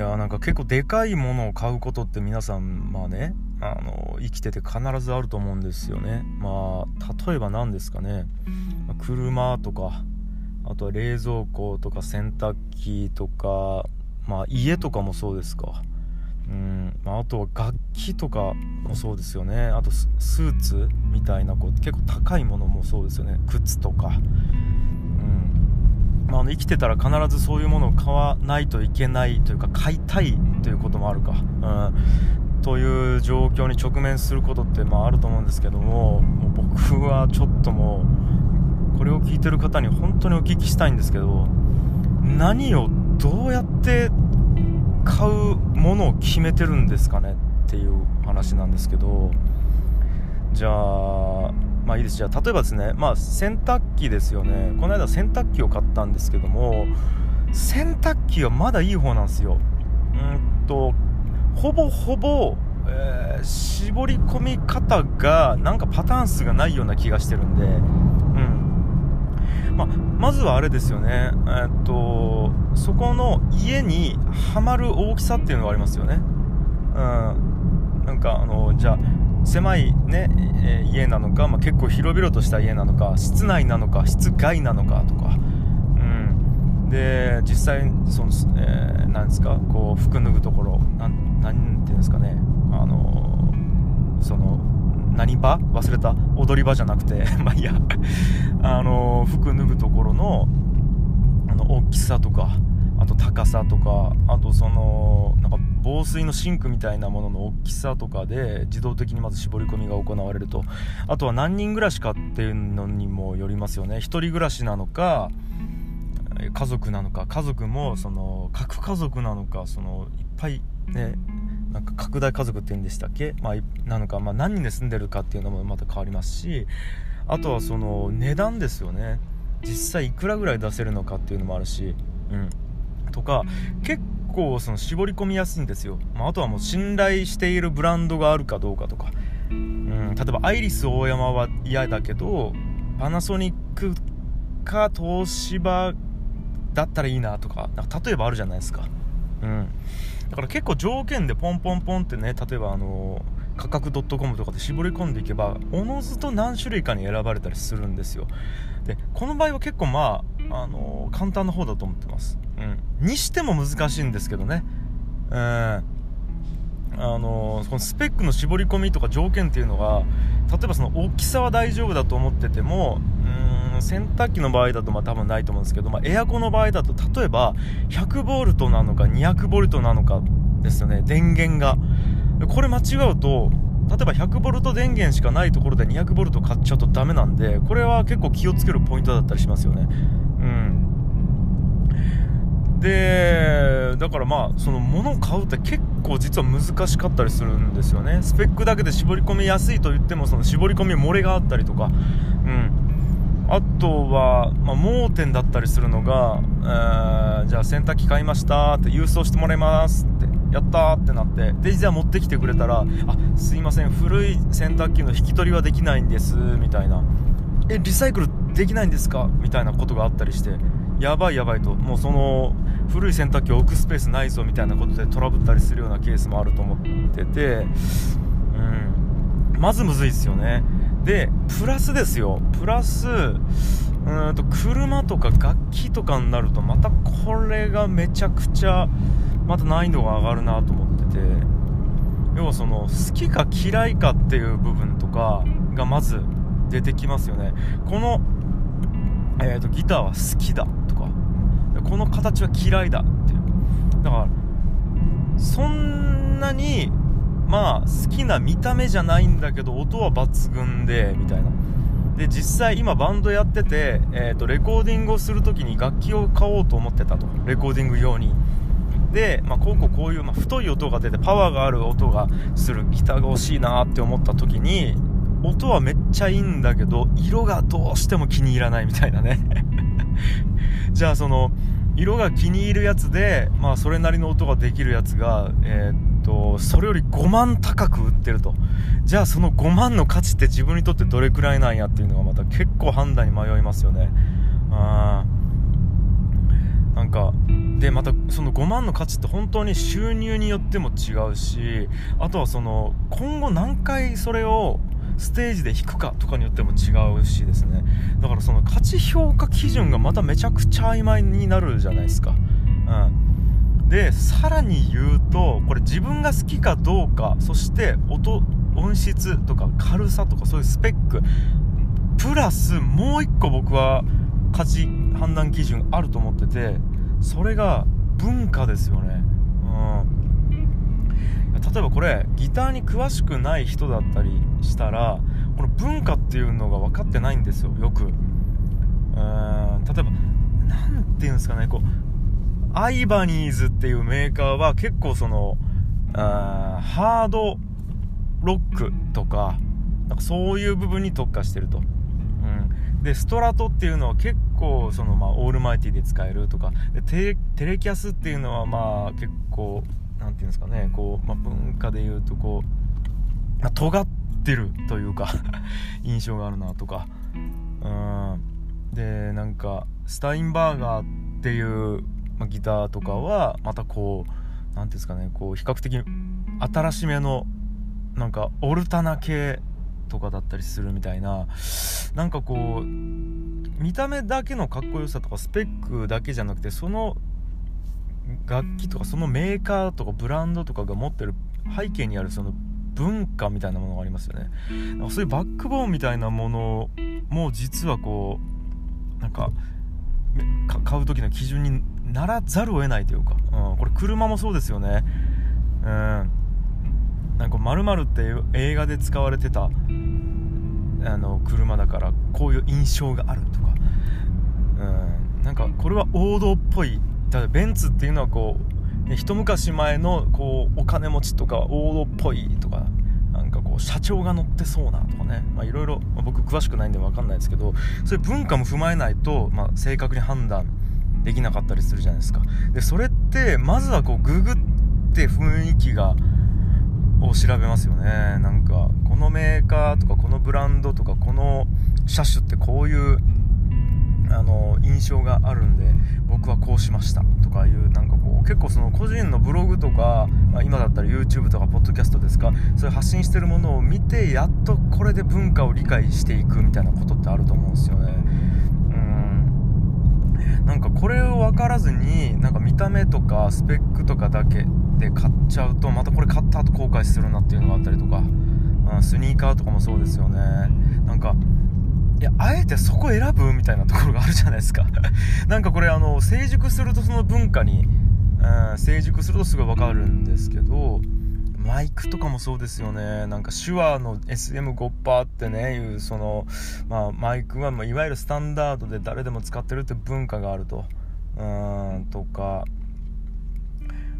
やなんか結構でかいものを買うことって皆さんまあねあの生きてて必ずあると思うんですよね。まあ例えば何ですかね。車とかあとは冷蔵庫とか洗濯機とかまあ家とかもそうですか。うんまあ、あとは楽器とかもそうですよね。あとスーツみたいなこう結構高いものもそうですよね。靴とか、まあ、あの生きてたら必ずそういうものを買わないといけないというか買いたいということもあるか、うん、という状況に直面することってまああると思うんですけどももう僕はちょっともうこれを聞いてる方に本当にお聞きしたいんですけど何をどうやって買うものを決めてるんですかねっていう話なんですけどじゃあまあいいです。じゃあ例えばですねまあ洗濯機ですよね。この間洗濯機を買ったんですけども洗濯機はまだいい方なんですよ。うんとほぼほぼ、えー、絞り込み方がなんかパターン数がないような気がしてるんで。うん。まあ、まずはあれですよね、えっと、そこの家にはまる大きさっていうのがありますよね。うん、なんかあのじゃあ狭いね、えー、家なのか、まあ、結構広々とした家なのか室内なのか室外なのかとか、うん、で実際その、えー、なんですかこう服脱ぐところなんなんていうんですかね。あのその何場？忘れた。踊り場じゃなくて。まあいいや。あの服脱ぐところのあの大きさとかあと高さとかあとそのなんか防水のシンクみたいなものの大きさとかで自動的にまず絞り込みが行われると。あとは何人暮らしかっていうのにもよりますよね。1人暮らしなのか家族なのか。家族もその核家族なのかそのいっぱいねなんか拡大家族って言うんでしたっけ、まあ、なのか、まあ、何人で住んでるかっていうのもまた変わりますしあとはその値段ですよね。実際いくらぐらい出せるのかっていうのもあるし、うん、とか結構その絞り込みやすいんですよ、まあ、あとはもう信頼しているブランドがあるかどうかとか、うん、例えばアイリスオーヤマは嫌だけどパナソニックか東芝だったらいいなとかなんか例えばあるじゃないですか。うん。だから結構条件でポンポンポンってね例えばあの価格 .com とかで絞り込んでいけばおのずと何種類かに選ばれたりするんですよ。でこの場合は結構まあ、あの簡単な方だと思ってます、うん、にしても難しいんですけどね。うん。あのこのスペックの絞り込みとか条件っていうのが例えばその大きさは大丈夫だと思っててもうん洗濯機の場合だとまあ多分ないと思うんですけど、まあ、エアコンの場合だと例えば 100V なのか 200V なのかですよね。電源が。これ間違うと例えば 100V 電源しかないところで 200V 買っちゃうとダメなんでこれは結構気をつけるポイントだったりしますよね。うん。でだからまあその物を買うって結構実は難しかったりするんですよね。スペックだけで絞り込みやすいと言ってもその絞り込み漏れがあったりとか。うん。あとは、まあ、盲点だったりするのが、えー、じゃあ洗濯機買いましたって郵送してもらいますってやったーってなってでじゃあ持ってきてくれたらあすいません古い洗濯機の引き取りはできないんですみたいな。えリサイクルできないんですか？みたいなことがあったりして。やばいやばいと。もうその古い洗濯機を置くスペースないぞみたいなことでトラブったりするようなケースもあると思ってて。うん。まずむずいですよね。でプラスですよ。プラスうんと車とか楽器とかになるとまたこれがめちゃくちゃまた難易度が上がるなと思ってて。要はその好きか嫌いかっていう部分とかがまず出てきますよね。この、えーと、ギターは好きだ。この形は嫌いだっていう。だからそんなにまあ好きな見た目じゃないんだけど音は抜群でみたいな。で実際今バンドやってて、えーと、レコーディングをする時に楽器を買おうと思ってたと。レコーディング用に。で、まあ、こうこうこういう、まあ、太い音が出てパワーがある音がするギターが欲しいなって思った時に音はめっちゃいいんだけど色がどうしても気に入らないみたいなね。じゃあその色が気に入るやつで、まあ、それなりの音ができるやつが、えー、っとそれより5万高く売ってると。じゃあその5万の価値って自分にとってどれくらいなんやっていうのがまた結構判断に迷いますよね。あなんかでまたその5万の価値って本当に収入によっても違うしあとはその今後何回それをステージで弾くかとかによっても違うしですね。だからその価値評価基準がまためちゃくちゃ曖昧になるじゃないですか。うん。でさらに言うとこれ自分が好きかどうかそして音音質とか軽さとかそういうスペックプラスもう一個僕は価値判断基準あると思っててそれが文化ですよね。例えばこれギターに詳しくない人だったりしたらこの文化っていうのが分かってないんですよよく。うん例えば何て言うんですかねこうアイバニーズっていうメーカーは結構そのあハードロックとかなんかそういう部分に特化してると。うん。でストラトっていうのは結構その、まあ、オールマイティで使えるとかでテレキャスっていうのはまあ結構何て言うんですかねこう、まあ、文化で言うとこう、まあ、尖ってるというか 印象があるなとか。うん。でなんかスタインバーガーっていう、まあ、ギターとかはまたこう何て言うんですかねこう比較的新しめのなんかオルタナ系とかだったりするみたいななんかこう見た目だけのかっこよさとかスペックだけじゃなくてその楽器とかそのメーカーとかブランドとかが持ってる背景にあるその文化みたいなものがありますよね。そういうバックボーンみたいなものも実はこうなんか買う時の基準にならざるを得ないというか、うん、これ車もそうですよね。うん。なんか〇〇って映画で使われてたあの車だからこういう印象があるとか。うん。なんかこれは王道っぽいだベンツっていうのはこう一昔前のこうお金持ちとか王道っぽいとかなんかこう社長が乗ってそうなとかね。いろいろ僕詳しくないんで分かんないですけどそういう文化も踏まえないと、まあ、正確に判断できなかったりするじゃないですか。でそれってまずはこうググって雰囲気がを調べますよね。なんかこのメーカーとかこのブランドとかこの車種ってこういうあの印象があるんで僕はこうしましたとかいうなんかこう結構その個人のブログとか、まあ、今だったら YouTube とかポッドキャストですかそういう発信してるものを見てやっとこれで文化を理解していくみたいなことってあると思うんですよね。うん。なんかこれを分からずになんか見た目とかスペックとかだけで買っちゃうとまたこれ買った後後悔するなっていうのがあったりとか、うん、スニーカーとかもそうですよね。なんかいやあえてそこ選ぶみたいなところがあるじゃないですか。なんかこれあの成熟するとその文化に、うん、成熟するとすごい分かるんですけどマイクとかもそうですよね。なんか手話の SM5% ってねいうその、まあ、マイクは、ま、いわゆるスタンダードで誰でも使ってるって文化があると。うんとか。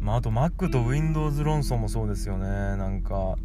まあ、あと Mac と Windows 論争もそうですよね。なんか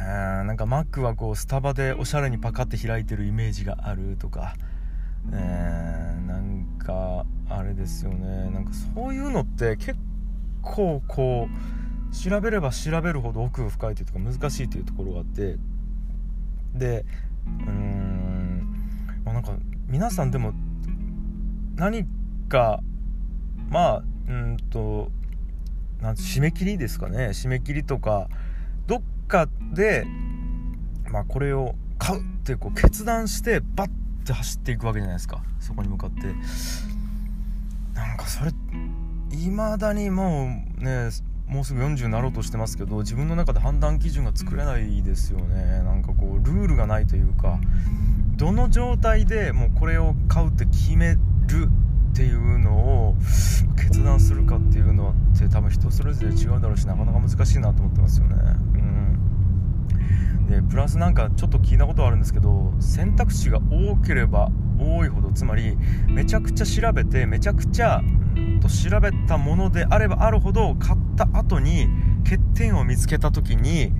なんか Mac はこうスタバでおしゃれにパカって開いてるイメージがあるとか。えー、なんかあれですよね。なんかそういうのって結構こう調べれば調べるほど奥が深いというか難しいというところがあって。でうーんまあなんか皆さんでも何かまあうんとなん締め切りですかね。締め切りとかどっかで、まあ、これを買うってこう決断してバッて走っていくわけじゃないですか。そこに向かって。なんかそれいまだにもうねもうすぐ40になろうとしてますけど自分の中で判断基準が作れないですよね。なんかこうルールがないというかどの状態でもうこれを買うって決めるっていうのを決断するかっていうのって多分人それぞれ違うだろうしなかなか難しいなと思ってますよね。プラスなんかちょっと聞いたことあるんですけど選択肢が多ければ多いほどつまりめちゃくちゃ調べてめちゃくちゃと調べたものであればあるほど買った後に欠点を見つけた時に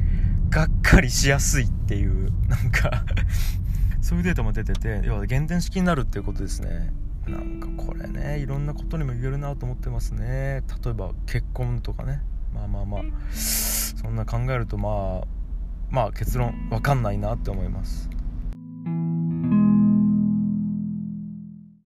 がっかりしやすいっていうなんかそういうデータも出てて要は減点式になるっていうことですね。なんかこれねいろんなことにも言えるなと思ってますね。例えば結婚とかね。まあまあまあ。そんな考えるとまあまあ結論わかんないなって思います。